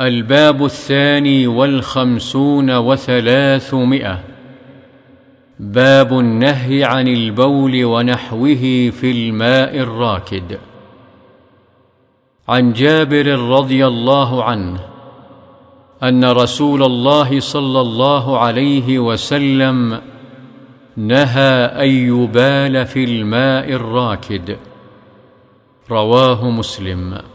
الباب الثاني والخمسون وثلاثمائة. باب النهي عن البول ونحوه في الماء الراكد. عن جابر رضي الله عنه أن رسول الله صلى الله عليه وسلم نهى أن يبال في الماء الراكد. رواه مسلم.